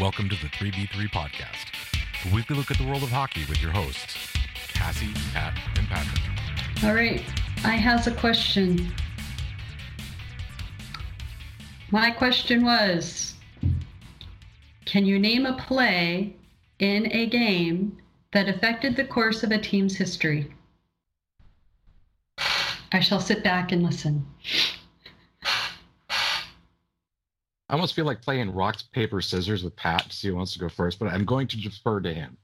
Welcome to the 3v3 podcast, a weekly look at the world of hockey with your hosts, Cassie, Pat, and Patrick. All right, I has a question. My question was Can you name a play in a game that affected the course of a team's history? I shall sit back and listen. I almost feel like playing rock, paper, scissors with Pat to see who wants to go first, but I'm going to defer to him.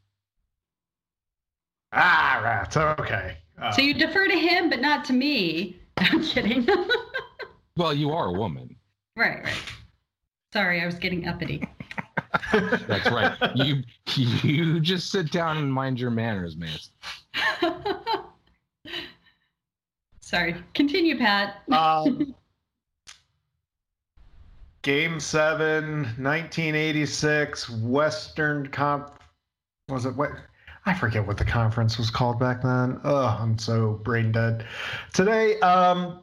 Ah, rats. Okay. Uh, So you defer to him, but not to me. I'm kidding. Well, you are a woman. right, right. Sorry, I was getting uppity. That's right. you you just sit down and mind your manners, man. Sorry. Continue, Pat. um, game seven, 1986, Western Comp. Was it what? I forget what the conference was called back then. Oh, I'm so brain dead. Today, um,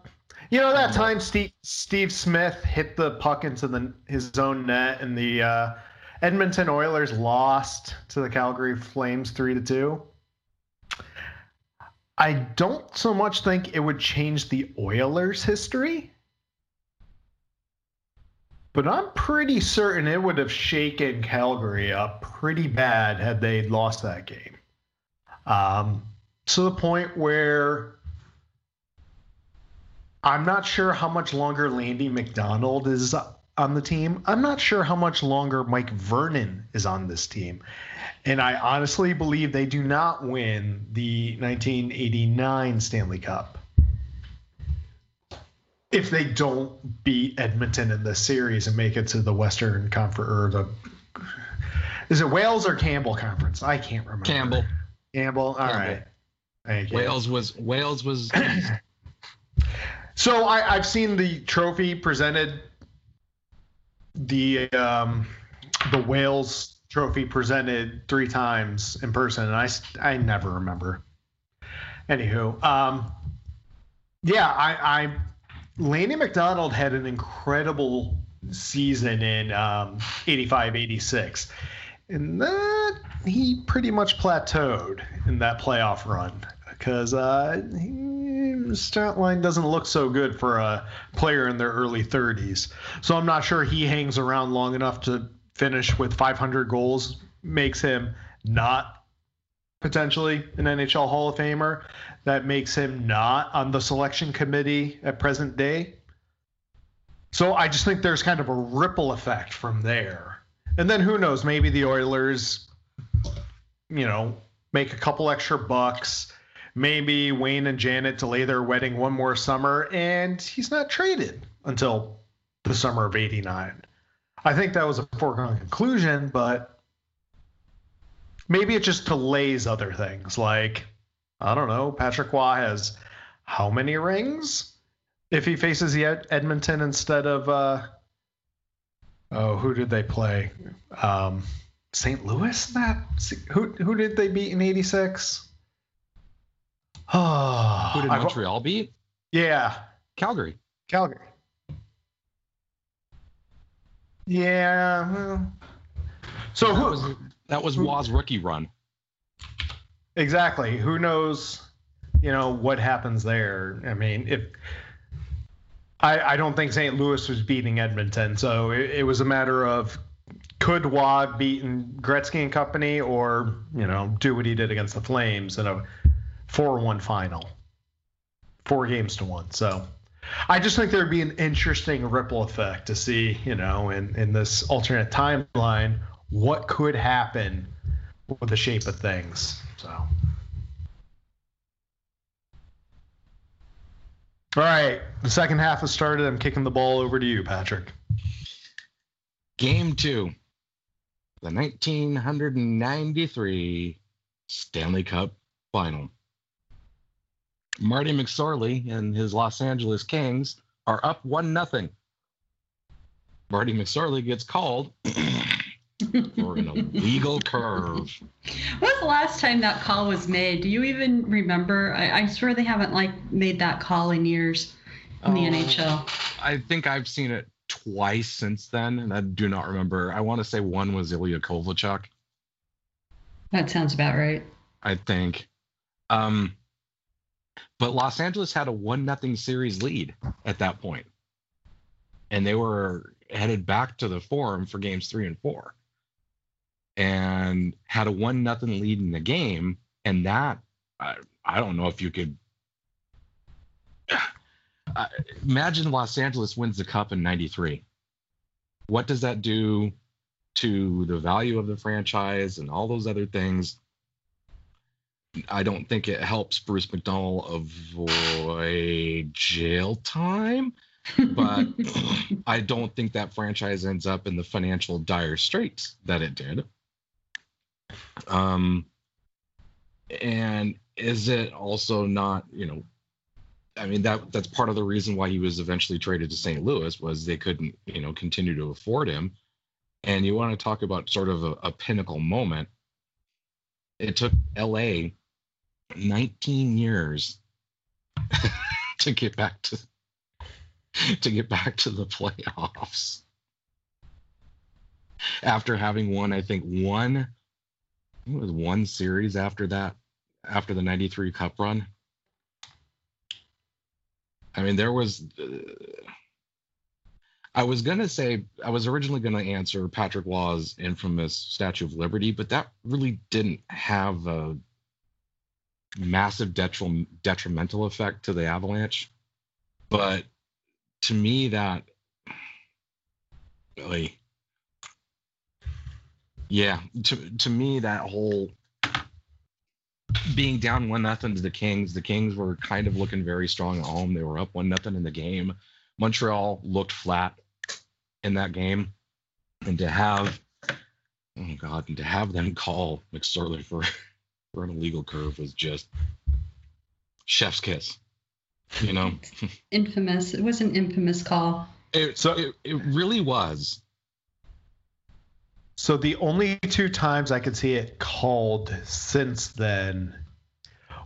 you know that time Steve Steve Smith hit the puck into the his own net, and the uh, Edmonton Oilers lost to the Calgary Flames three to two. I don't so much think it would change the Oilers' history, but I'm pretty certain it would have shaken Calgary up pretty bad had they lost that game. Um, to the point where I'm not sure how much longer Lanny McDonald is on the team. I'm not sure how much longer Mike Vernon is on this team. And I honestly believe they do not win the 1989 Stanley Cup. If they don't beat Edmonton in this series and make it to the Western Conference or the is it Wales or Campbell Conference? I can't remember. Campbell. Campbell. All Campbell. right. Thank you. Wales was Wales was So I, I've seen the trophy presented, the um, the Wales trophy presented three times in person, and I I never remember. Anywho, um, yeah, I, I Lanny McDonald had an incredible season in um, 85 86 and that he pretty much plateaued in that playoff run because uh, stat line doesn't look so good for a player in their early 30s. So I'm not sure he hangs around long enough to finish with 500 goals makes him not potentially an NHL Hall of Famer. That makes him not on the selection committee at present day. So I just think there's kind of a ripple effect from there. And then who knows, maybe the Oilers, you know, make a couple extra bucks. Maybe Wayne and Janet delay their wedding one more summer and he's not traded until the summer of 89. I think that was a foregone conclusion, but maybe it just delays other things. Like, I don't know, Patrick Roy has how many rings? If he faces the Ed- Edmonton instead of uh oh, who did they play? Um St. Louis? That who who did they beat in '86? Oh, who did I've- Montreal beat? Yeah, Calgary. Calgary. Yeah. well. So that who was that was Roy's rookie run. Exactly? Who knows? You know what happens there? I mean, if I, I don't think St. Louis was beating Edmonton, so it, it was a matter of could Wad beaten Gretzky and company, or you know do what he did against the Flames in a four-one final, four games to one. So I just think there'd be an interesting ripple effect to see, you know, in in this alternate timeline, what could happen with the shape of things. So. All right, the second half has started. I'm kicking the ball over to you, Patrick. Game two. The 1993 Stanley Cup final. Marty McSorley and his Los Angeles Kings are up one nothing. Marty McSorley gets called for a legal curve. When was the last time that call was made? Do you even remember? I, I swear they haven't like made that call in years in the Oh. NHL. I think I've seen it twice since then, and I do not remember. I want to say one was Ilya Kovalchuk. That sounds about right. I think. Um, but Los Angeles had a one nothing series lead at that point, and they were headed back to the Forum for games three and four, and had a one nothing lead in the game, and that I, I don't know if you could. Uh, imagine Los Angeles wins the cup in 93. What does that do to the value of the franchise and all those other things? I don't think it helps Bruce McDonald avoid jail time, but I don't think that franchise ends up in the financial dire straits that it did. Um, and is it also not, you know, I mean that that's part of the reason why he was eventually traded to St. Louis was they couldn't, you know, continue to afford him. And you want to talk about sort of a, a pinnacle moment. It took LA 19 years to get back to to get back to the playoffs after having won i think one it was one series after that after the 93 cup run i mean there was uh, i was going to say i was originally going to answer Patrick Roy's infamous statue of liberty but that really didn't have a massive detrim- detrimental effect to the Avalanche. But to me, that really, yeah, to to me, that whole being down one nothing to the Kings, the Kings were kind of looking very strong at home. They were up one nothing in the game. Montreal looked flat in that game, and to have oh god, and to have them call McSorley for for an illegal curve was just chef's kiss. You know, infamous. It was an infamous call. It, so it, it really was. So the only two times I could see it called since then,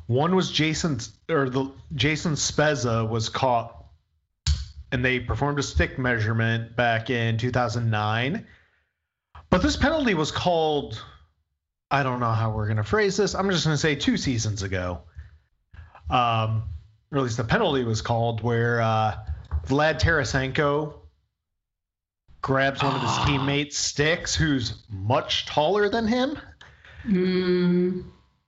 one was Jason or the Jason Spezza was caught, and they performed a stick measurement back in 2009. But this penalty was called. I don't know how we're to phrase this. I'm just to say two seasons ago. Um, or at least the penalty was called, where uh, Vlad Tarasenko grabs one of his teammates' sticks, who's much taller than him, Mm,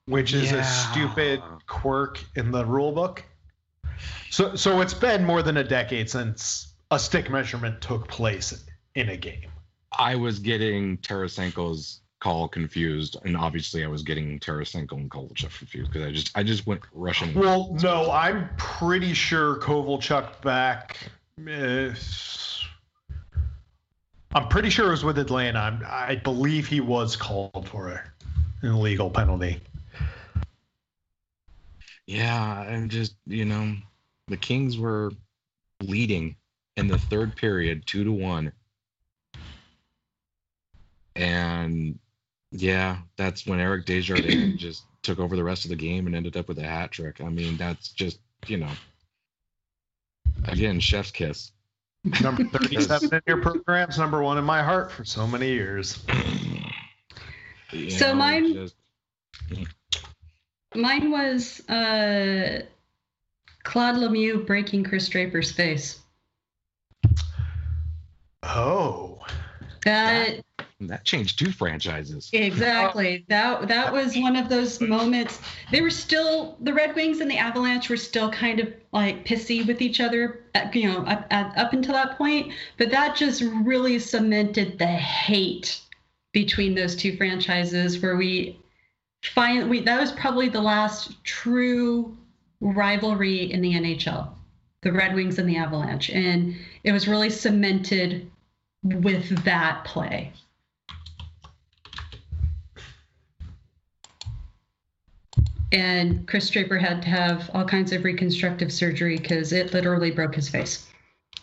which is Yeah. a stupid quirk in the rule book. So, so it's been more than a decade since a stick measurement took place in a game. I was getting Tarasenko's call confused, and obviously I was getting Tarasenko and Kovalchuk confused because I just I just went rushing. Well, no, I'm pretty sure Kovalchuk back. eh, I'm pretty sure it was with Atlanta. I'm, I believe he was called for an illegal penalty. Yeah, I'm just you know the Kings were leading in the third period, two to one, and yeah, that's when Eric Desjardins just took over the rest of the game and ended up with a hat trick. I mean, that's just you know, again, chef's kiss. Number 37 in your programs, number one in my heart for so many years. You So know, mine- just- mine was uh, Claude Lemieux breaking Chris Draper's face. Oh. That that changed two franchises. exactly. Oh. That that was one of those moments. They were still the Red Wings and the Avalanche were still kind of like pissy with each other, at, you know, up, at, up until that point. But that just really cemented the hate between those two franchises, where we find we that was probably the last true rivalry in the NHL, the Red Wings and the Avalanche, and it was really cemented with that play. And Chris Draper had to have all kinds of reconstructive surgery because it literally broke his face.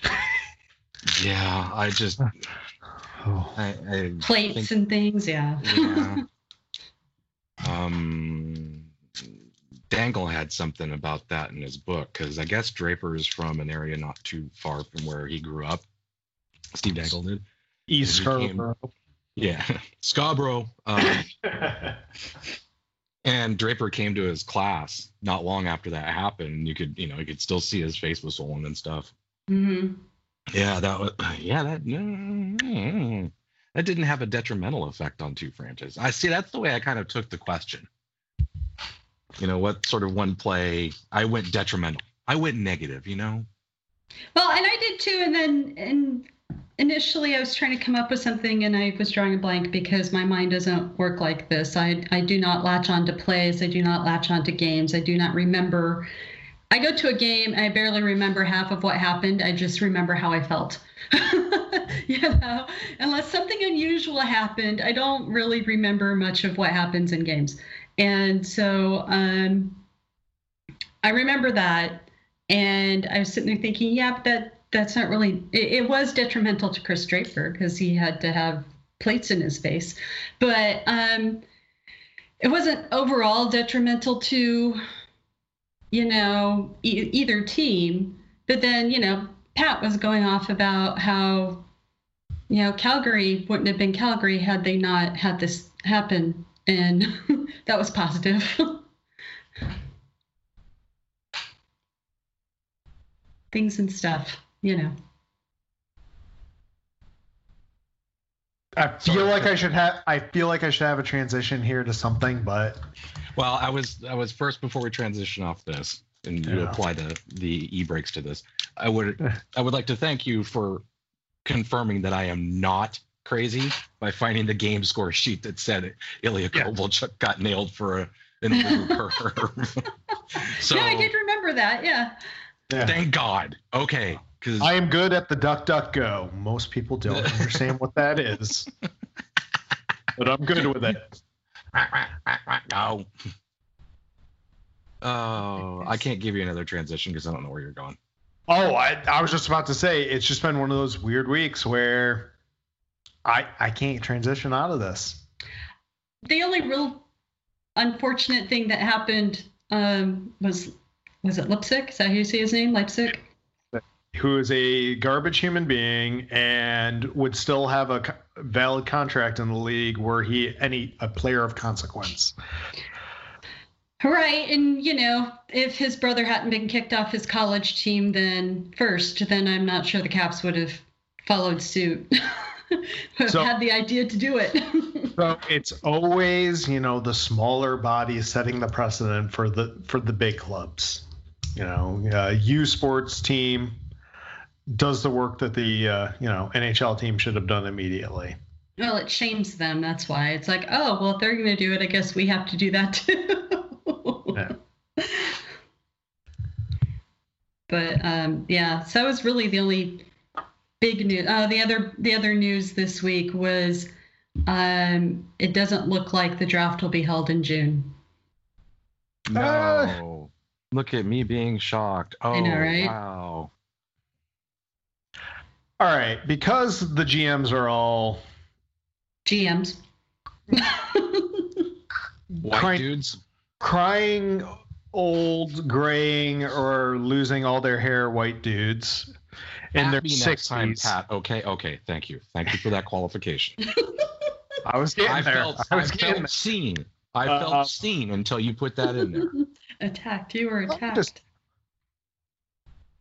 Yeah, I just oh. I, I Plates think- and things, yeah. yeah. um, Dangle had something about that in his book because I guess Draper is from an area not too far from where he grew up, Steve Dangle did. East He came- Scarborough. Yeah, Scarborough. Um, and Draper came to his class not long after that happened. You could, you know, you could still see his face was swollen and stuff. hmm Yeah, that was. Yeah, that. mm, That didn't have a detrimental effect on two franchises. I see. That's the way I kind of took the question. You know, what sort of one play? I went detrimental. I went negative. You know. Well, and I did too. And then, and initially, I was trying to come up with something, and I was drawing a blank because my mind doesn't work like this. I I do not latch on to plays. I do not latch on to games. I do not remember. I go to a game, and I barely remember half of what happened. I just remember how I felt. you know, unless something unusual happened, I don't really remember much of what happens in games. And so, um, I remember that. And I was sitting there thinking, yeah, but that that's not really. It, it was detrimental to Chris Draper because he had to have plates in his face, but um, it wasn't overall detrimental to, you know, e- either team. But then, you know, Pat was going off about how, you know, Calgary wouldn't have been Calgary had they not had this happen, and that was positive. Things and stuff, you know. I feel Sorry. like I should have. I feel like I should have a transition here to something, but Well, I was I was first before we transition off this and you Yeah. apply the the e brakes to this. I would I would like to thank you for confirming that I am not crazy by finding the game score sheet that said Ilya Yeah. Kovalchuk got nailed for a, an illegal curve. so yeah, I did remember that. Yeah. yeah. thank God. Okay, because I am good at the duck duck go. Most people don't understand what that is, but I'm good with it. no. Oh, I can't give you another transition because I don't know where you're going. Oh, I, I was just about to say it's just been one of those weird weeks where I I can't transition out of this. The only real unfortunate thing that happened um, was was it Lipsick? Is that how you say his name? Leipsic? Who is a garbage human being and would still have a valid contract in the league were he any a player of consequence. Right, and you know, if his brother hadn't been kicked off his college team then first, then I'm not sure the Caps would have followed suit. Would So- have had the idea to do it. So it's always, you know, the smaller bodies setting the precedent for the for the big clubs. You know, uh, U Sports team does the work that the uh, you know NHL team should have done immediately. well, it shames them. That's why it's like, oh, well, if they're going to do it, I guess we have to do that too. Yeah. But um, yeah, so that was really the only big news. Uh, the other the other news this week was um, it doesn't look like the draft will be held in June. No. Look at me being shocked. Oh, I know, right? wow. All right, because the GMs are all GMs. White Cry- dudes. crying old, graying, or losing all their hair white dudes in At their me next time. Pat. Okay, okay. Thank you. Thank you for that qualification. I was getting I there. felt, I I was getting felt seen. I Uh, felt uh, seen until you put that in there. attacked. You were I'm attacked. just-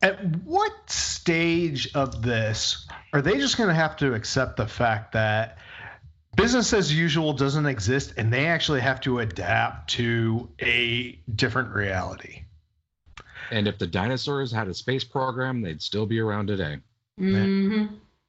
At what stage of this are they just going to have to accept the fact that business as usual doesn't exist and they actually have to adapt to a different reality? And if the dinosaurs had a space program, they'd still be around today. hmm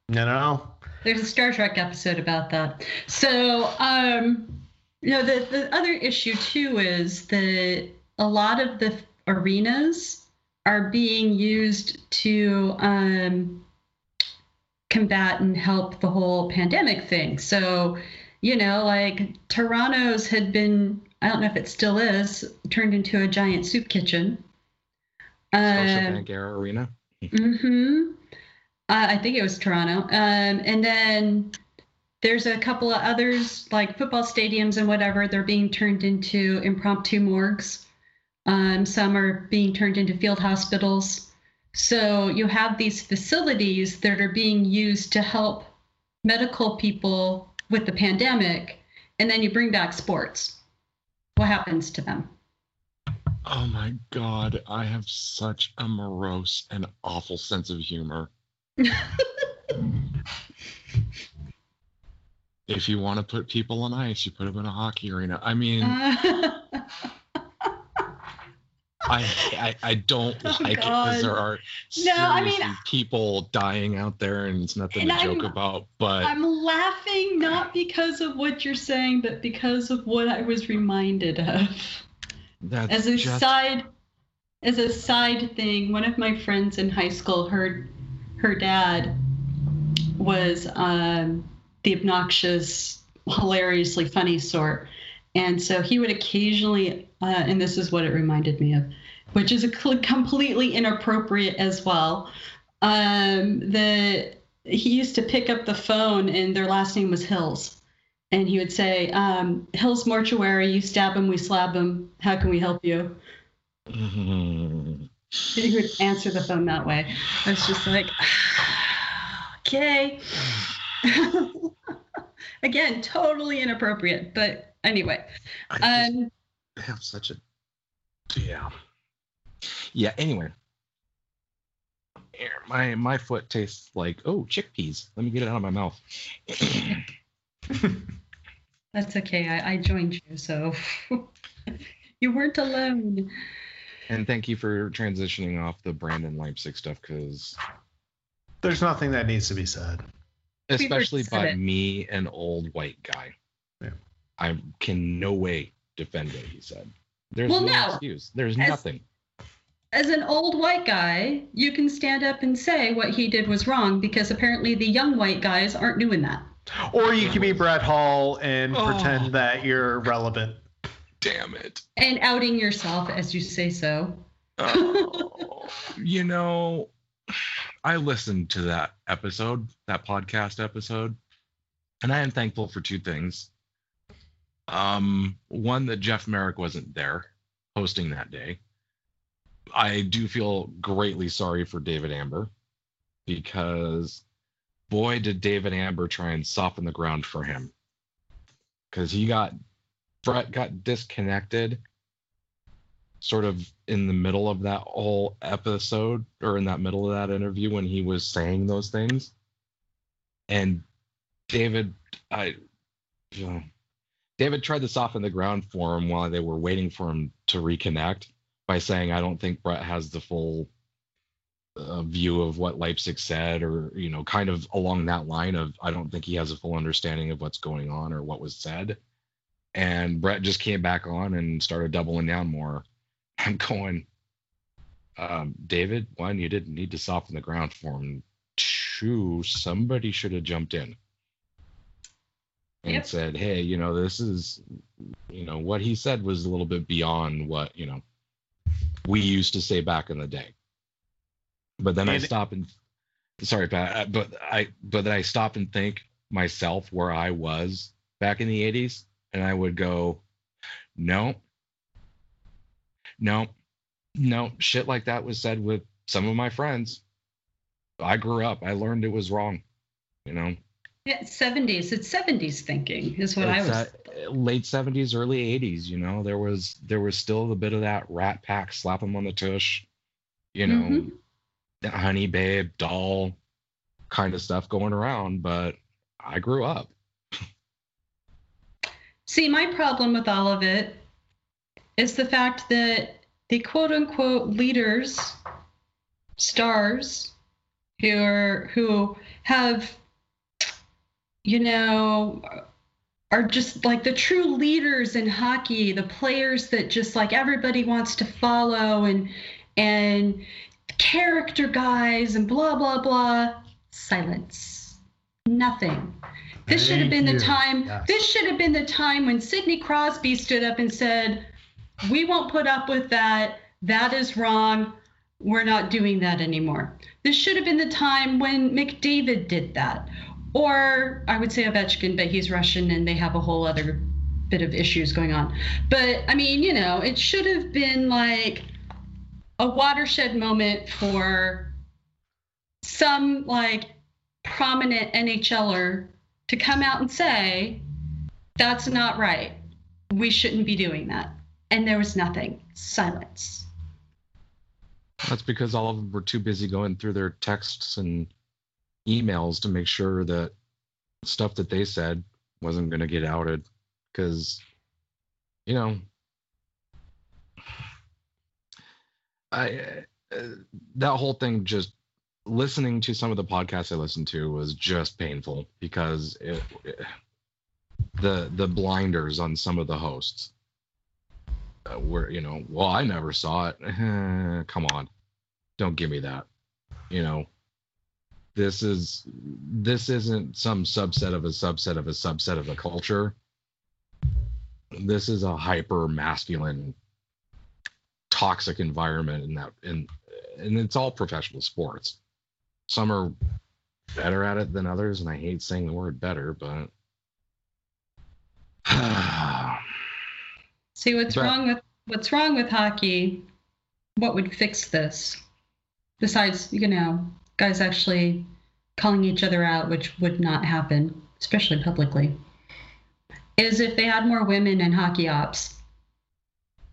You know? There's a Star Trek episode about that. So, um, you know, the, the other issue too is that a lot of the arenas are being used to um, combat and help the whole pandemic thing. So, you know, like Toronto's had been, I don't know if it still is, turned into a giant soup kitchen. Um, Scotiabank Arena. Mm-hmm. Uh, I think it was Toronto. Um, and then there's a couple of others, like football stadiums and whatever. They're being turned into impromptu morgues. Um, some are being turned into field hospitals. So you have these facilities that are being used to help medical people with the pandemic, and then you bring back sports. What happens to them? Oh my god, I have such a morose and awful sense of humor. if you want to put people on ice, you put them in a hockey arena. I mean, I, I I don't Oh, like it because there are No, I mean, people dying out there, and it's nothing And to joke I'm- about. But I'm laughing not because of what you're saying, but because of what I was reminded of. that's As a just side, as a side thing, one of my friends in high school, her, her dad was um, the obnoxious, hilariously funny sort, and so he would occasionally, uh, and this is what it reminded me of, which is a cl- completely inappropriate as well. Um, the he used to pick up the phone, and their last name was Hills and he would say, um, "Hill's mortuary. You stab him, we slab him. How can we help you?" He would answer the phone that way. I was just like, "Okay." Again, totally inappropriate, but anyway. I Um, have such a yeah yeah. Anyway, my my foot tastes like oh chickpeas. Let me get it out of my mouth. that's okay. I, I joined you, so you weren't alone. And thank you for transitioning off the Brendan Leipsic stuff because There's nothing that needs to be said. Especially said by it. me, an old white guy. Yeah. I can no way defend what he said. There's Well, no, no. excuse. There's As- nothing. As an old white guy, you can stand up and say what he did was wrong because apparently the young white guys aren't doing that. Or you can be Brett Hull and Oh. pretend that you're relevant. Damn it. And outing yourself as you say so. Oh, you know, I listened to that episode, that podcast episode, and I am thankful for two things. Um, one that Jeff Marek wasn't there hosting that day. I do feel greatly sorry for David Amber because boy did David Amber try and soften the ground for him. Cause he got Brett got disconnected sort of in the middle of that whole episode or in that middle of that interview when he was saying those things and david i you know, david tried to soften the ground for him while they were waiting for him to reconnect by saying i don't think brett has the full uh, view of what Leipsic said or you know kind of along that line of i don't think he has a full understanding of what's going on or what was said and brett just came back on and started doubling down more I'm going, um, David, one, you didn't need to soften the ground for him. Two, somebody should have jumped in and Yep. said, hey, you know, this is, you know, what he said was a little bit beyond what, you know, we used to say back in the day. But then I stop and, sorry, Pat, uh, but I, but then I stop and think myself where I was back in the 80s, and I would go, no, no, no, shit like that was said with some of my friends. I grew up, I learned it was wrong, you know. Yeah, 70s. It's 70s thinking is what I was. uh, late 70s, early 80s, you know, there was there was still a bit of that rat pack, slap them on the tush, you know, Mhm. the honey babe, doll kind of stuff going around, but I grew up. See, my problem with all of it is the fact that the quote unquote leaders, stars, who are who have, you know, are just like the true leaders in hockey, the players that just like everybody wants to follow and and character guys and blah blah blah. Silence. Nothing. This should have Thank been the time. Yes. This should have been the time when Sidney Crosby stood up and said, "We won't put up with that. That is wrong. We're not doing that anymore." This should have been the time when McDavid did that, or I would say Ovechkin, but he's Russian and they have a whole other bit of issues going on. But I mean, you know, it should have been like a watershed moment for some like prominent NHLer to come out and say, that's not right. We shouldn't be doing that. And there was nothing. Silence. That's because all of them were too busy going through their texts and emails to make sure that stuff that they said wasn't going to get outed. Because, you know, I uh, that whole thing just listening to some of the podcasts I listened to was just painful because it, it, the the blinders on some of the hosts uh, were you know well I never saw it come on don't give me that you know this is this isn't some subset of a subset of a subset of a culture. This is a hyper masculine toxic environment in that and and it's all professional sports. Some are better at it than others and i hate saying the word better but see what's but, wrong with what's wrong with hockey? What would fix this? Besides you know guys actually calling each other out which would not happen especially publicly is if they had more women in hockey ops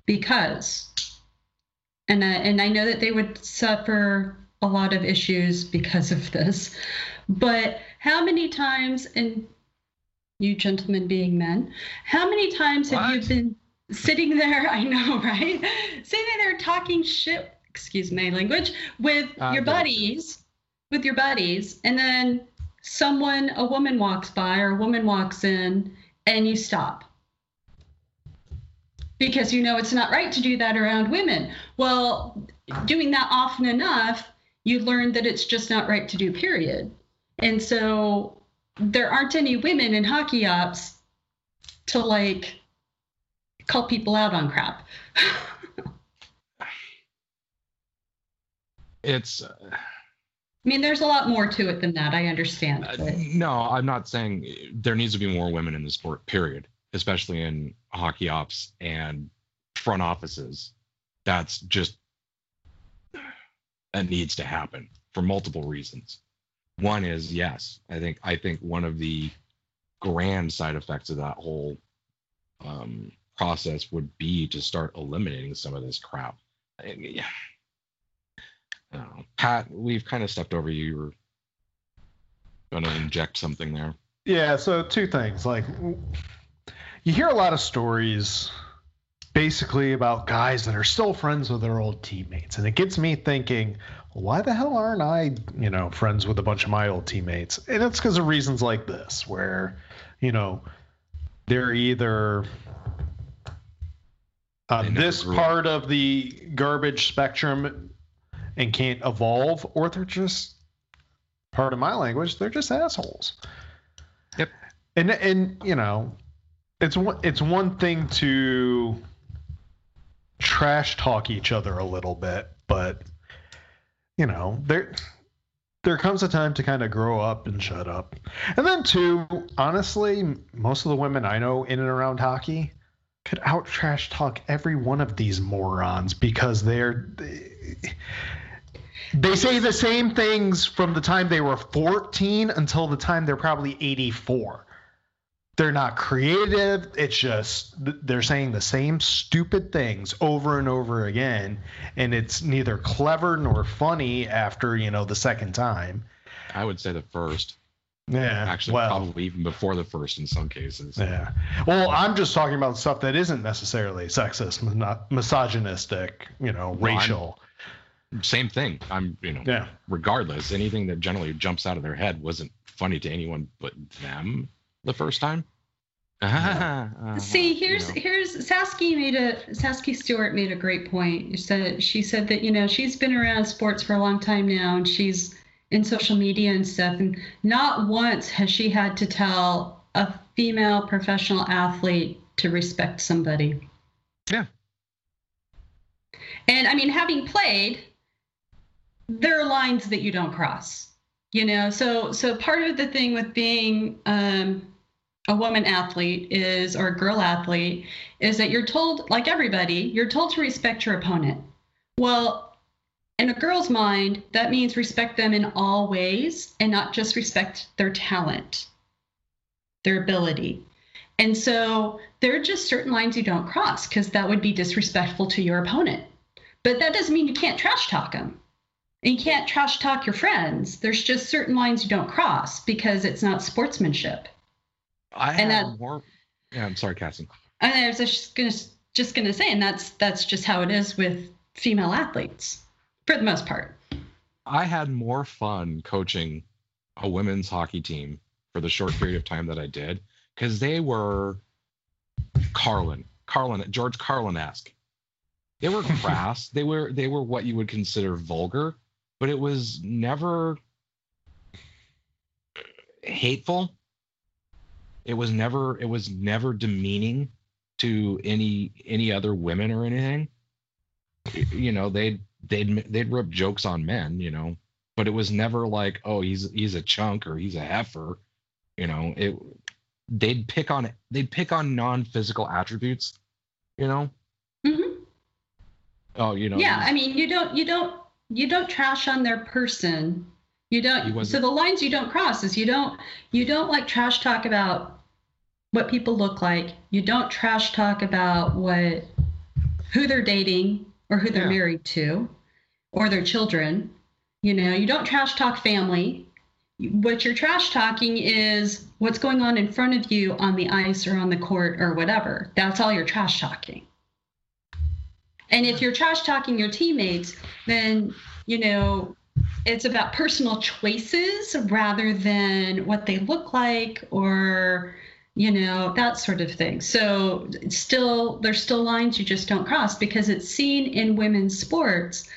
because and I, and I know that they would suffer a lot of issues because of this. But how many times, and you gentlemen being men, how many times what? have you been sitting there? I know, right? Sitting there talking shit, excuse my language, with uh, your buddies, with your buddies, and then someone, a woman walks by or a woman walks in, and you stop because you know it's not right to do that around women. Well, doing that often enough, you learn that it's just not right to do, period. And so there aren't any women in hockey ops to like call people out on crap. it's. Uh, I mean, there's a lot more to it than that. I understand. Uh, no, I'm not saying there needs to be more women in the sport, period especially in hockey ops and front offices. That's just that needs to happen for multiple reasons. One is yes, I think I think one of the grand side effects of that whole um, process would be to start eliminating some of this crap. Yeah. Pat, we've kind of stepped over you. You were going to inject something there. Yeah. So two things. Like you hear a lot of stories basically about guys that are still friends with their old teammates. And it gets me thinking, why the hell aren't I, you know, friends with a bunch of my old teammates? And it's because of reasons like this, where, you know, they're either uh, on this part of the garbage spectrum and can't evolve, or they're just part of my language, they're just assholes. Yep. And and you know, it's one it's one thing to trash talk each other a little bit, but you know, there there comes a time to kind of grow up and shut up. And then two, honestly, most of the women I know in and around hockey could out trash talk every one of these morons because they're they, they say the same things from the time they were 14 until the time they're probably 84 they're not creative. It's just they're saying the same stupid things over and over again, and it's neither clever nor funny after you know the second time. I would say the first. Yeah, actually, well, probably even before the first in some cases. Yeah. Well, I'm just talking about stuff that isn't necessarily sexist, not misogynistic, you know, well, racial. I'm, same thing. I'm, you know, yeah. regardless, anything that generally jumps out of their head wasn't funny to anyone but them the first time. Uh-huh, See, here's you know. here's Sasky made a Sasky Stewart made a great point. She said she said that you know she's been around sports for a long time now, and she's in social media and stuff, and not once has she had to tell a female professional athlete to respect somebody. Yeah. And I mean, having played, there are lines that you don't cross. You know, so so part of the thing with being um, a woman athlete is or a girl athlete is that you're told like everybody you're told to respect your opponent well In a girl's mind, that means respect them in all ways and not just respect their talent, their ability. And so there are just certain lines you don't cross because that would be disrespectful to your opponent. But that doesn't mean you can't trash talk them. And you can't trash talk your friends. There's just certain lines you don't cross because it's not sportsmanship. I And had that- more. Yeah, I'm sorry, Cassie. And I was just gonna just gonna say, and that's that's just how it is with female athletes for the most part. I had more fun coaching a women's hockey team for the short period of time that I did because they were Carlin, Carlin, George Carlin-esque. They were crass. they were they were what you would consider vulgar, but it was never hateful. It was never it was never demeaning to any any other women or anything. You know, they'd they'd they'd rip jokes on men, you know, but it was never like, oh, he's he's a chunk or he's a heifer, you know. It they'd pick on they'd pick on non-physical attributes, you know. Mm-hmm. Oh, you know. Yeah, I mean, you don't you don't you don't trash on their person. You don't. So the lines you don't cross is you don't you don't like trash talk about what people look like. You don't trash talk about what who they're dating or who they're Yeah. married to or their children. You know, you don't trash talk family. What you're trash talking is what's going on in front of you on the ice or on the court or whatever. That's all you're trash talking. And if you're trash talking your teammates, then, you know, it's about personal choices rather than what they look like or, you know, that sort of thing. So still, there's still lines you just don't cross because it's seen in women's sports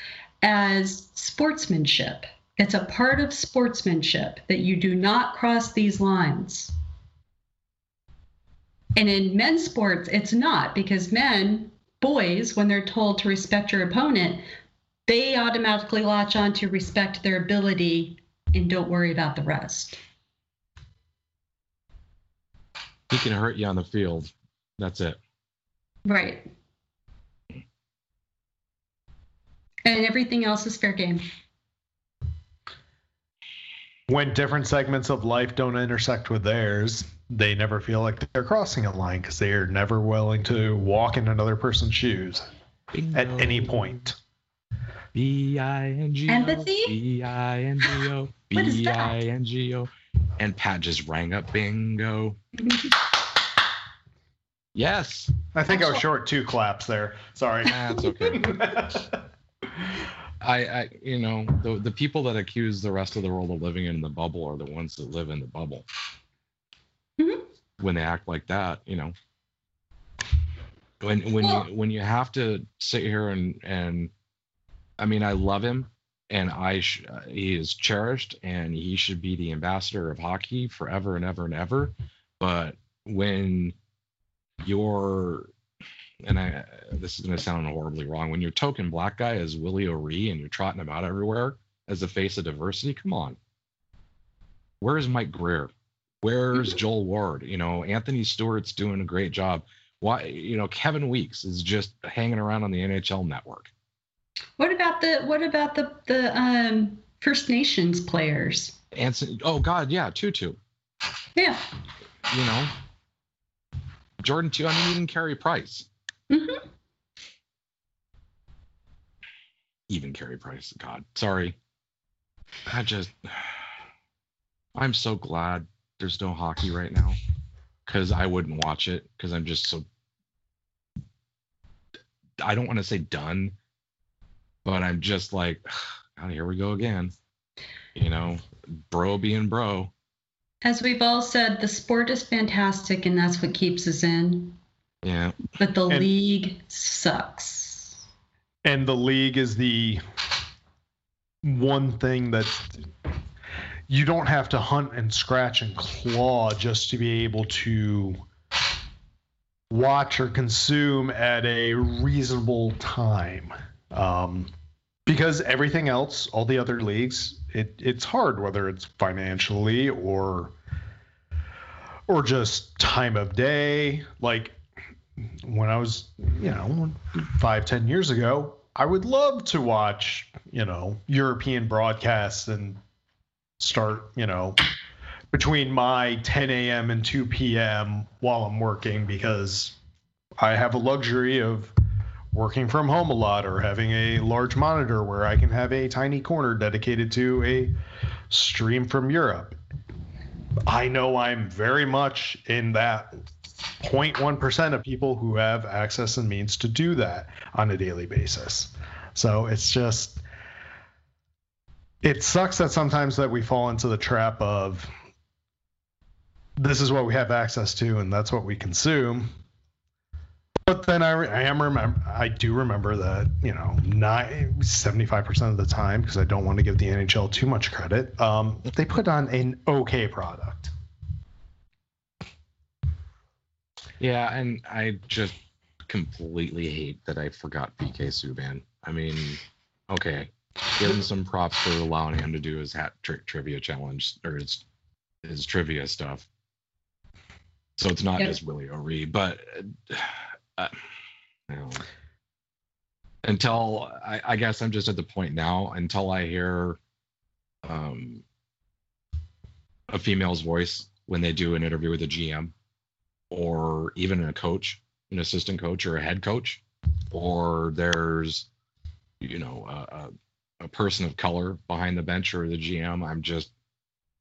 as sportsmanship. It's a part of sportsmanship that you do not cross these lines. And in men's sports, it's not because men, boys, when they're told to respect your opponent, they automatically latch on to respect their ability and don't worry about the rest. he can hurt you on the field. That's it. Right. And everything else is fair game. when different segments of life don't intersect with theirs, they never feel like they're crossing a line because they are never willing to walk in another person's shoes at any point. B I N G O. Empathy? B I N G O. What is B that? I N G O. And Pat just rang up bingo. Yes. I think I was short two claps there. Sorry. That's okay. I, I, you know, the the people that accuse the rest of the world of living in the bubble are the ones that live in the bubble. When they act like that, you know. When when you when you have to sit here and and, I mean, I love him, and I sh- he is cherished, and he should be the ambassador of hockey forever and ever and ever. But when you're and I this is going to sound horribly wrong. When your token black guy is Willie O'Ree and you're trotting him out everywhere as the face of diversity, come on. Where's Mike Grier? Where's Joel Ward? You know, Anthony Stewart's doing a great job. Why, you know, Kevin Weekes is just hanging around on the NHL network. What about the what about the the um, First Nations players? Anson, oh God, yeah, Tootoo. Yeah. You know, Jordan too. I mean, even Carey Price. hmm even Carey Price. God, sorry. I just, I'm so glad there's no hockey right now because I wouldn't watch it because I'm just so, I don't want to say done, but I'm just like, God, here we go again. You know, bro being bro. As we've all said, the sport is fantastic and that's what keeps us in. Yeah. But the And- league sucks. and the league is the one thing that you don't have to hunt and scratch and claw just to be able to watch or consume at a reasonable time. Um, because everything else all the other leagues it, it's hard whether it's financially or or just time of day. Like when I was, you know, five, ten years ago, I would love to watch, you know, European broadcasts and start, you know, between my 10 a.m. and 2 p.m. while I'm working because I have a luxury of working from home a lot or having a large monitor where I can have a tiny corner dedicated to a stream from Europe. I know I'm very much in that 0.1% of people who have access and means to do that on a daily basis. So it's just it sucks that sometimes that we fall into the trap of this is what we have access to and that's what we consume. But then I, I am remember I do remember that you know not 75% of the time because I don't want to give the NHL too much credit um, they put on an okay product. Yeah and I just completely hate that I forgot PK Subban. I mean okay give him some props for allowing him to do his hat trick trivia challenge or his his trivia stuff so it's not yep. just Willie O'Ree but uh, you know, until I, I, guess I'm just at the point now until I hear um, a female's voice when they do an interview with a GM or even a coach, an assistant coach or a head coach, or there's you know a, a person of color behind the bench or the GM. I'm just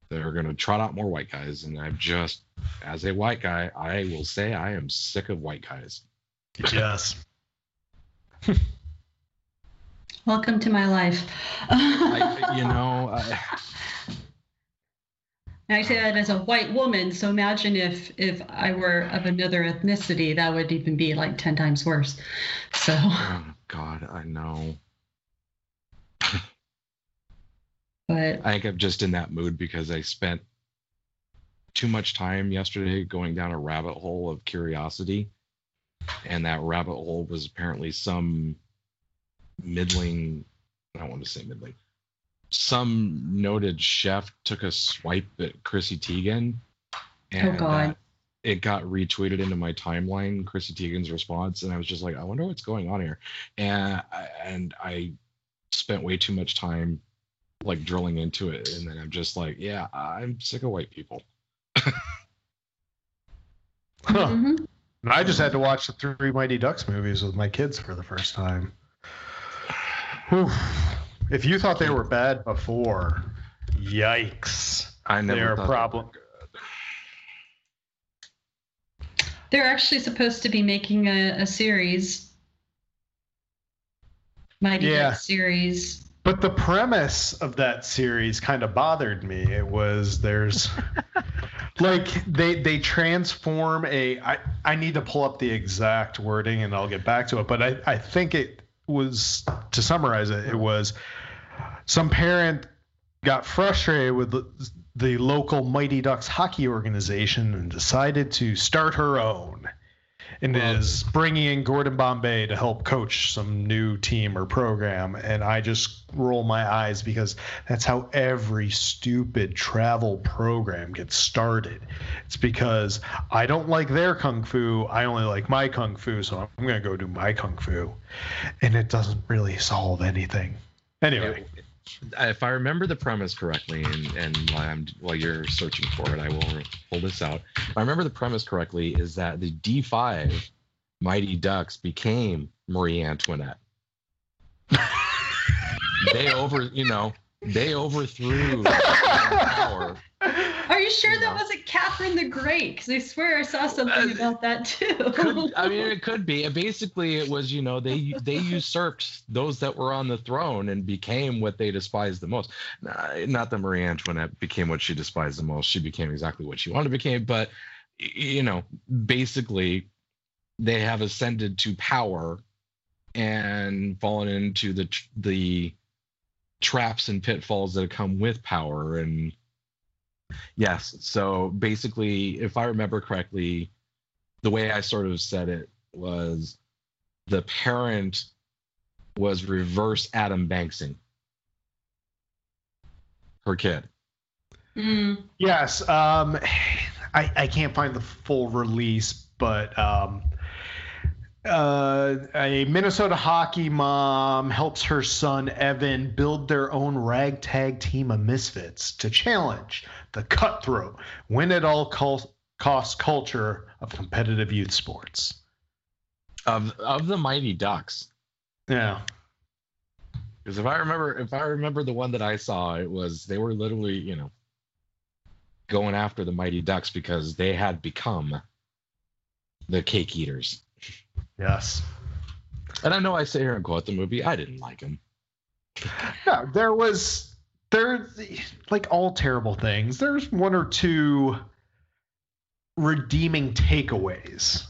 they're going to trot out more white guys, and I'm just as a white guy, I will say I am sick of white guys. Yes. Welcome to my life. I, you know, I, I say that as a white woman. So imagine if if I were of another ethnicity, that would even be like ten times worse. So. Oh God, I know. But I think I'm just in that mood because I spent too much time yesterday going down a rabbit hole of curiosity and that rabbit hole was apparently some middling I don't want to say middling. Some noted chef took a swipe at Chrissy Teigen, oh, and oh God. it got retweeted into my timeline. Chrissy Teigen's response, and I was just like, I wonder what's going on here, and and I spent way too much time like drilling into it, and then I'm just like, yeah, I'm sick of white people. huh. Mm-hmm. I just had to watch the three Mighty Ducks movies with my kids for the first time. Whew. If you thought they were bad before, yikes! I never They're a problem. They're actually supposed to be making a, a series, Mighty yeah. Ducks series. But the premise of that series kind of bothered me. It was there's like they they transform a I, I need to pull up the exact wording and I'll get back to it, but I, I think it was to summarize it, it was some parent got frustrated with the, the local Mighty Ducks hockey organization and decided to start her own and is bringing in Gordon Bombay to help coach some new team or program. And I just roll my eyes because that's how every stupid travel program gets started. It's because I don't like their kung fu, I only like my kung fu, so I'm going to go do my kung fu. And it doesn't really solve anything. Anyway. If I remember the premise correctly, and, and while, I'm, while you're searching for it, I will pull this out. If I remember the premise correctly, is that the D5 Mighty Ducks became Marie Antoinette. they over, you know, they overthrew power you sure that wasn't Catherine the Great? Because I swear I saw something uh, about that too. could, I mean, it could be. Basically, it was you know they they usurped those that were on the throne and became what they despised the most. Not that Marie Antoinette became what she despised the most. She became exactly what she wanted to become. But you know, basically, they have ascended to power and fallen into the the traps and pitfalls that come with power and Yes. So basically, if I remember correctly, the way I sort of said it was the parent was reverse Adam Banksing her kid. Mm. Yes. Um, I, I can't find the full release, but um, uh, a Minnesota hockey mom helps her son Evan build their own ragtag team of misfits to challenge the cutthroat, win at all cost culture of competitive youth sports. Of of the Mighty Ducks. Yeah. Because if I remember, if I remember the one that I saw, it was they were literally, you know, going after the Mighty Ducks because they had become the cake eaters. Yes. And I know I sit here and quote the movie. I didn't like him. Yeah, there was there like all terrible things. There's one or two redeeming takeaways.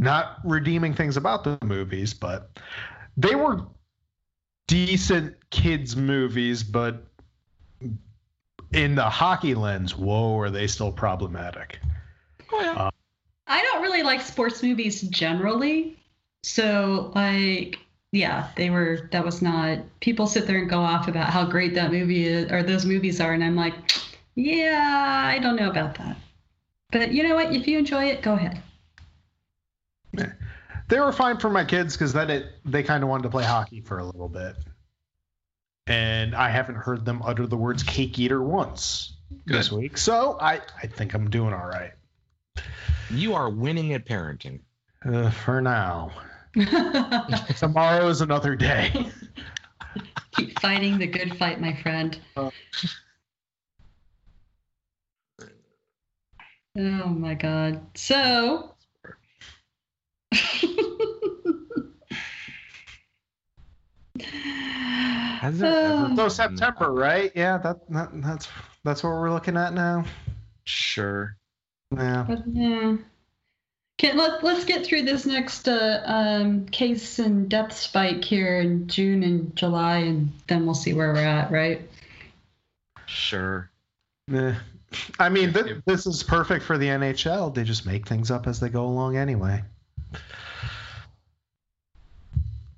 Not redeeming things about the movies, but they were decent kids movies, but in the hockey lens, whoa, are they still problematic? Oh, yeah. Uh, I don't really like sports movies generally. So, like, yeah, they were, that was not, people sit there and go off about how great that movie is, or those movies are. And I'm like, yeah, I don't know about that. But you know what? If you enjoy it, go ahead. They were fine for my kids because then it, they kind of wanted to play hockey for a little bit. And I haven't heard them utter the words cake eater once Good. this week. So I, I think I'm doing all right. You are winning at parenting. Uh, for now. Tomorrow is another day. Keep fighting the good fight, my friend. Uh, oh my god. So. Has there ever so September, right? Yeah, that, that that's that's what we're looking at now. Sure. Yeah. But, yeah. Okay, let, let's get through this next uh, um, case and death spike here in June and July, and then we'll see where we're at, right? Sure. Yeah. I mean, th- this is perfect for the NHL. They just make things up as they go along anyway.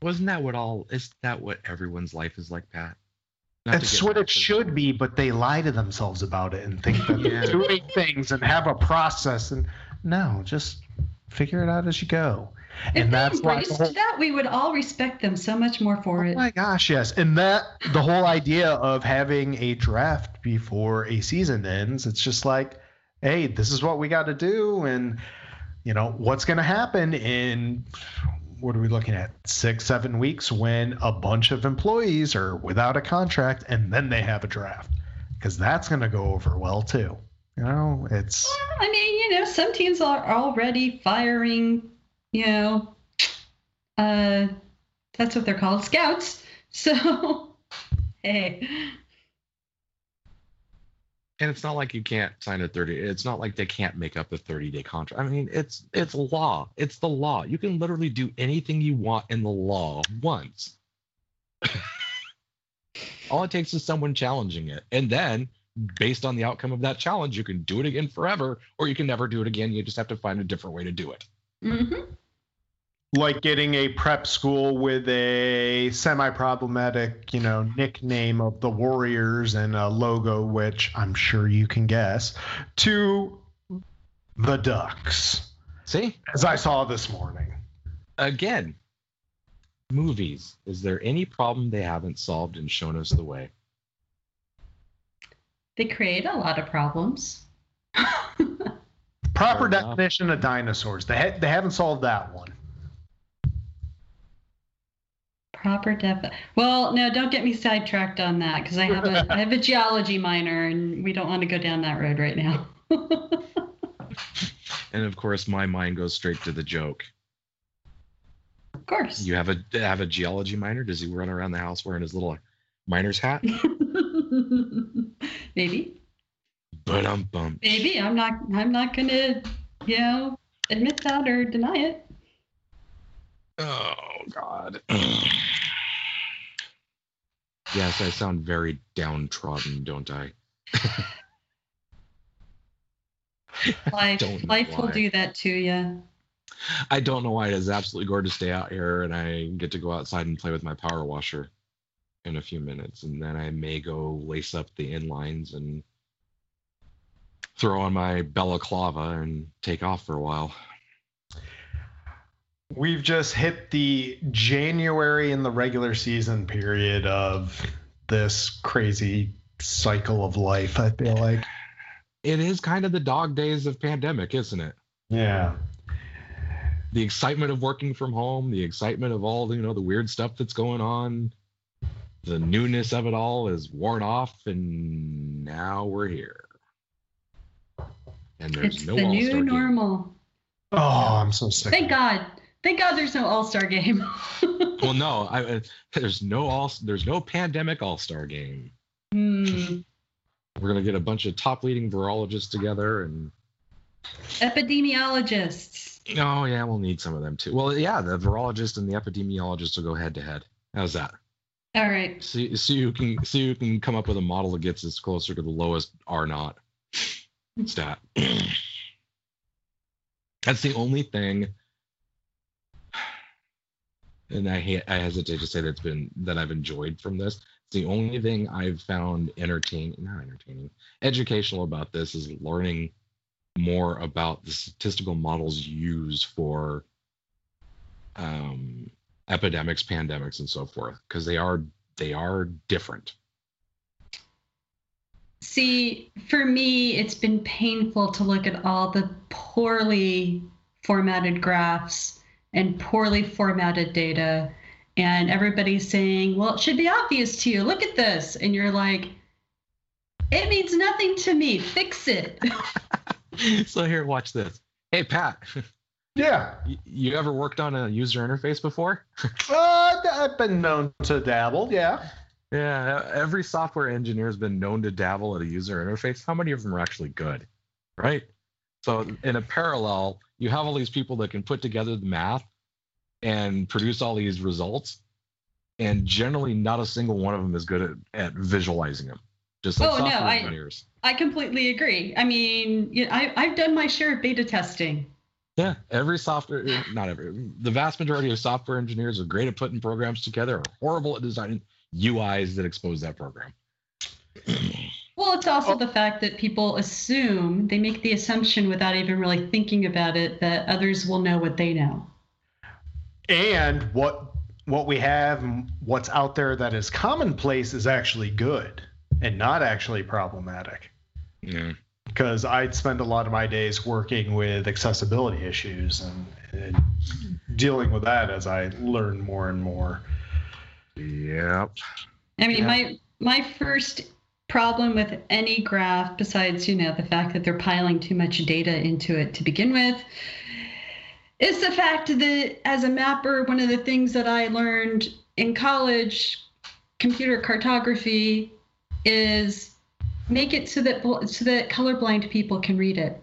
Wasn't that what all? Is that what everyone's life is like, Pat? That's what it should be, but they lie to themselves about it and think that they're doing things and have a process. And no, just figure it out as you go. If and that's why whole, that we would all respect them so much more for oh it. Oh my gosh, yes. And that the whole idea of having a draft before a season ends, it's just like, hey, this is what we got to do, and you know what's going to happen in what are we looking at? Six, seven weeks when a bunch of employees are without a contract and then they have a draft because that's going to go over well too. You know, it's. Well, I mean, you know, some teams are already firing, you know, uh, that's what they're called, scouts. So, hey, and it's not like you can't sign a 30 it's not like they can't make up a 30 day contract i mean it's it's law it's the law you can literally do anything you want in the law once all it takes is someone challenging it and then based on the outcome of that challenge you can do it again forever or you can never do it again you just have to find a different way to do it mm-hmm like getting a prep school with a semi-problematic, you know, nickname of the Warriors and a logo, which I'm sure you can guess, to the Ducks. See, as I saw this morning. Again, movies. Is there any problem they haven't solved and shown us the way? They create a lot of problems. Proper definition of dinosaurs. They ha- they haven't solved that one. Proper def. Well, no, don't get me sidetracked on that because I have a I have a geology minor and we don't want to go down that road right now. and of course, my mind goes straight to the joke. Of course. You have a have a geology minor? Does he run around the house wearing his little miner's hat? Maybe. But I'm bummed. Maybe I'm not. I'm not gonna, you know, admit that or deny it. Oh God. yes, I sound very downtrodden, don't I? life life will do that to you. I don't know why it is absolutely gorgeous to stay out here and I get to go outside and play with my power washer in a few minutes. And then I may go lace up the inlines and throw on my balaclava and take off for a while. we've just hit the January in the regular season period of this crazy cycle of life. I feel like it is kind of the dog days of pandemic, isn't it? Yeah. The excitement of working from home, the excitement of all you know the weird stuff that's going on, the newness of it all is worn off, and now we're here. And there's it's no the new normal. Game. Oh, I'm so sick. Thank God. Thank God there's no All Star game. well, no, I, there's no all there's no pandemic All Star game. Hmm. We're gonna get a bunch of top leading virologists together and epidemiologists. Oh yeah, we'll need some of them too. Well, yeah, the virologist and the epidemiologist will go head to head. How's that? All right. See, see who can see who can come up with a model that gets us closer to the lowest R naught stat. That's the only thing. And I I hesitate to say that's been that I've enjoyed from this. It's the only thing I've found entertaining, not entertaining, educational about this is learning more about the statistical models used for um, epidemics, pandemics, and so forth, because they are they are different. See, for me, it's been painful to look at all the poorly formatted graphs and poorly formatted data. And everybody's saying, well, it should be obvious to you. Look at this. And you're like, it means nothing to me. Fix it. so here, watch this. Hey, Pat. Yeah. You, ever worked on a user interface before? uh, I've been known to dabble. Yeah. Yeah. Every software engineer has been known to dabble at a user interface. How many of them are actually good? Right. So in a parallel, you have all these people that can put together the math and produce all these results, and generally not a single one of them is good at, at visualizing them. Just like oh no, I, I completely agree. I mean, you I, I've done my share of beta testing. Yeah, every software, not every, the vast majority of software engineers are great at putting programs together, are horrible at designing UIs that expose that program. Well, it's also oh. the fact that people assume, they make the assumption without even really thinking about it, that others will know what they know. And what what we have, what's out there that is commonplace is actually good and not actually problematic. Yeah. Because I'd spend a lot of my days working with accessibility issues and, and dealing with that as I learn more and more. Yep. I mean, yeah. my my first problem with any graph, besides you know the fact that they're piling too much data into it to begin with, is the fact that as a mapper, one of the things that I learned in college, computer cartography, is make it so that so that colorblind people can read it.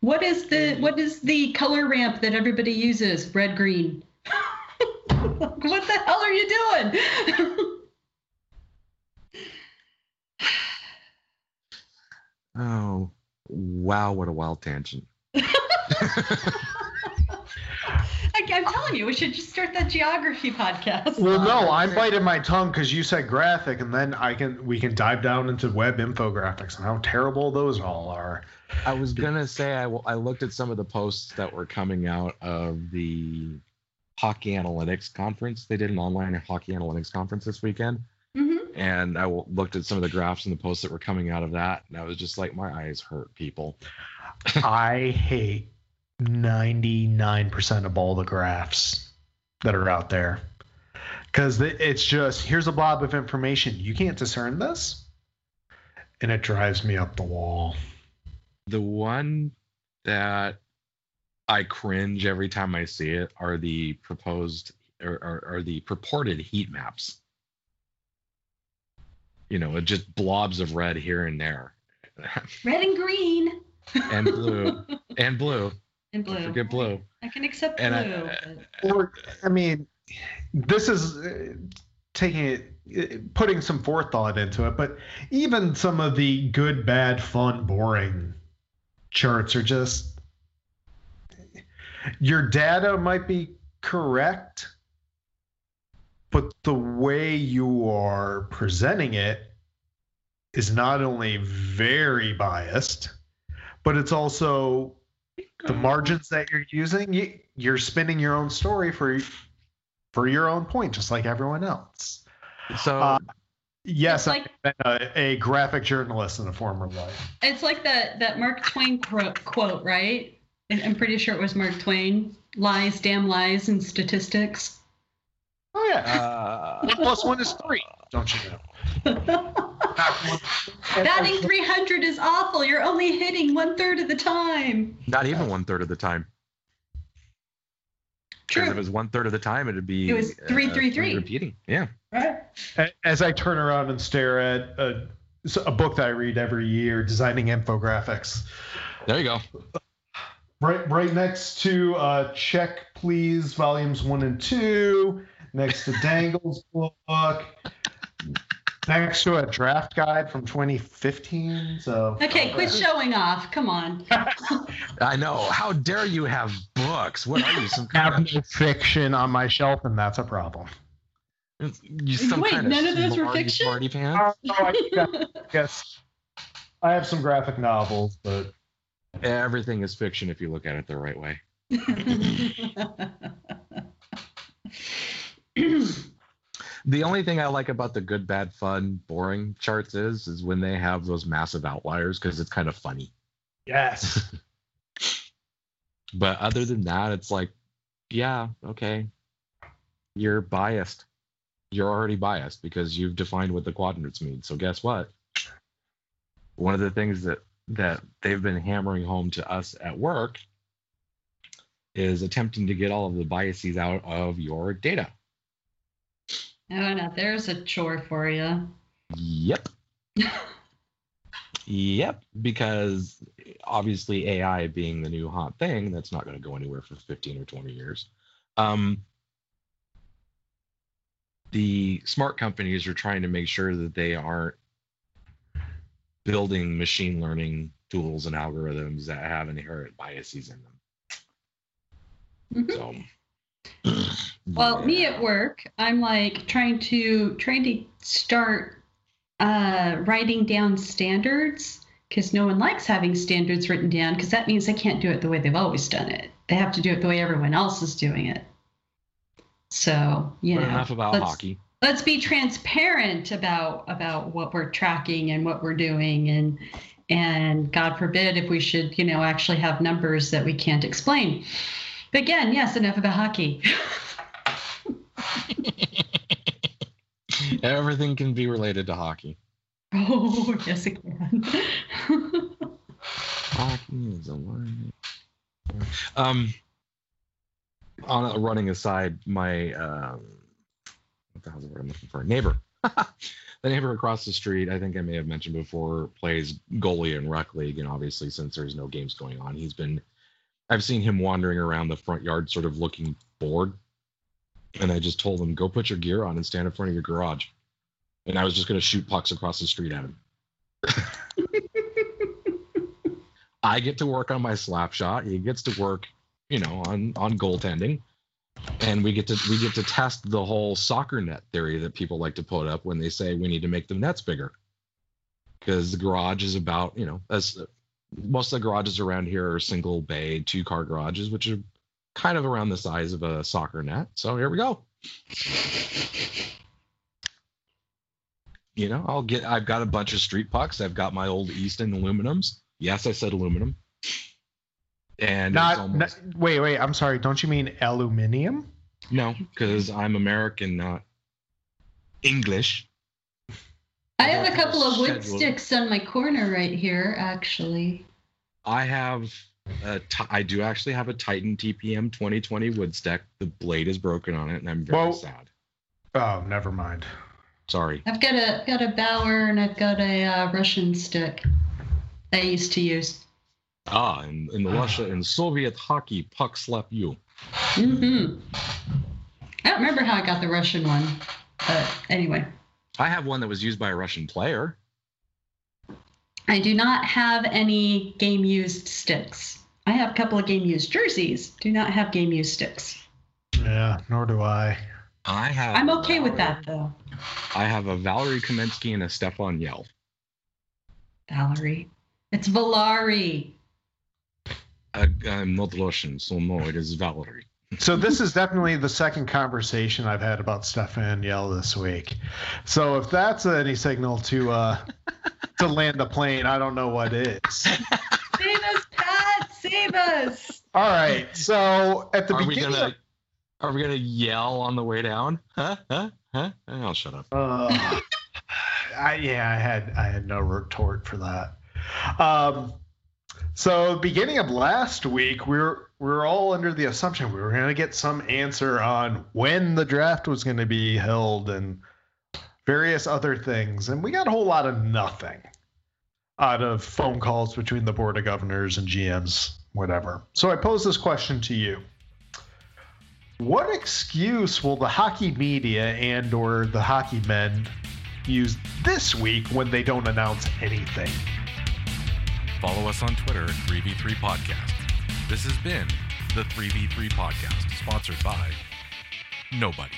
What is the what is the color ramp that everybody uses? Red green. what the hell are you doing? oh, wow, what a wild tangent. I'm telling you, we should just start that geography podcast. Well, no, I'm biting my tongue because you said graphic, and then I can we can dive down into web infographics and how terrible those all are. I was gonna say I, I looked at some of the posts that were coming out of the hockey analytics conference. They did an online hockey analytics conference this weekend, mm-hmm. and I looked at some of the graphs and the posts that were coming out of that, and I was just like, my eyes hurt, people. I hate 99% of all the graphs that are out there. Because it's just here's a blob of information. You can't discern this. And it drives me up the wall. The one that i cringe every time i see it are the proposed or are, are the purported heat maps. You know it just blobs of red here and there. Red and green. And blue. And blue and blue. forget blue. I can accept and blue. I, or I mean, this is uh, taking it, uh, putting some forethought into it, but even some of the good, bad, fun, boring charts are just your data might be correct, but the way you are presenting it is not only very biased, but it's also the margins that you're using, you, you're spinning your own story for for your own point, just like everyone else. So Uh, Yes, like- I've been a, a graphic journalist in a former life. It's like that that Mark Twain quote, quote right? I- I'm pretty sure it was Mark Twain. Lies, damn lies, and statistics. Oh yeah, uh, one plus one is three. Don't you know? Batting 300 is awful. You're only hitting one third of the time. not even one third of the time. Because if it was one third of the time, it'd be It was three, uh, three, three. repeating. Yeah. Right. As I turn around and stare at a, a book that I read every year, designing infographics, There you go. right right next to uh, Check Please volumes one and two, next to Dangle's book, next to a draft guide from 2015. So Okay, quit showing off. Come on. I know. How dare you have books? What are you? Some have kind no fiction on my shelf, and that's a problem. you some Wait, kind none of those were fiction? Smarty pants? Oh, I guess I have some graphic novels, but Everything is fiction if you look at it the right way. The only thing I like about the good, bad, fun, boring charts is is when they have those massive outliers because it's kind of funny. yes, But other than that, it's like, yeah, okay, you're biased. You're already biased because you've defined what the quadrants mean. So guess what? One of the things that that they've been hammering home to us at work is attempting to get all of the biases out of your data. Oh, no, there's a chore for you. Yep. yep. Because obviously AI being the new hot thing, that's not going to go anywhere for 15 or 20 years. Um, the smart companies are trying to make sure that they aren't building machine learning tools and algorithms that have inherent biases in them. Mhm. So, Well, me at work, I'm like trying to trying to start uh, writing down standards because no one likes having standards written down because that means they can't do it the way they've always done it. They have to do it the way everyone else is doing it. So you But know, enough about let's- hockey. let's be transparent about about what we're tracking and what we're doing and and god forbid if we should you know actually have numbers that we can't explain but again yes enough about hockey Everything can be related to hockey. oh yes it can Hockey is a word. Um, on a running aside, my um, what the hell's the word I'm looking for? Neighbor. the neighbor across the street, I think I may have mentioned before, plays goalie in rec league, and obviously since there's no games going on, he's been. I've seen him wandering around the front yard, sort of looking bored, and I just told him, "Go put your gear on and stand in front of your garage." And I was just going to shoot pucks across the street at him. I get to work on my slap shot. He gets to work, you know, on on goaltending, and we get to we get to test the whole soccer net theory that people like to put up when they say we need to make the nets bigger, because the garage is about you know as most of the garages around here are single bay two car garages, which are kind of around the size of a soccer net. So here we go. You know, I'll get. I've got a bunch of street pucks. I've got my old Easton aluminums. Yes, I said aluminum. And it's not, almost, not- wait, wait. I'm sorry. Don't you mean aluminium? no, because I'm American, not English. i have a couple of wood Schedule. sticks on my corner right here actually I have a ti- I do actually have a Titan TPM 2020 wood stack. The blade is broken on it, and I'm very Well- sad. Oh, never mind. Sorry. i've got a got a bauer and i've got a uh, russian stick i used to use Ah, in, in the Russia in Soviet hockey, puck slap you. Mm-hmm. i don't remember how i got the russian one but anyway I have one that was used by a Russian player. I do not have any game used sticks. I have a couple of game used jerseys. Do not have game used sticks. Yeah, nor do I. I have. I'm a okay with that though. I have a Valerie Kamensky and a Stéphane Yelle. Valerie. It's Valari. Uh, uh, I'm not Russian, so no, it is Valerie. So this is definitely the second conversation I've had about Stéphane Yelle this week. So if that's any signal to uh to land the plane, I don't know what is. Save us, Pat! Save us! All right. So at the Are we beginning, gonna of, are we gonna yell on the way down? Huh? Huh? Huh? I'll shut up. uh, I, yeah, I had I had no retort for that. Um, so beginning of last week, we were we were all under the assumption we were going to get some answer on when the draft was going to be held and various other things, and we got a whole lot of nothing out of phone calls between the board of governors and GMs, whatever. So I pose this question to you. What excuse will the hockey media and or the hockey men use this week when they don't announce anything? Follow us on Twitter at 3v3 Podcast. This has been the 3v3 Podcast, sponsored by nobody.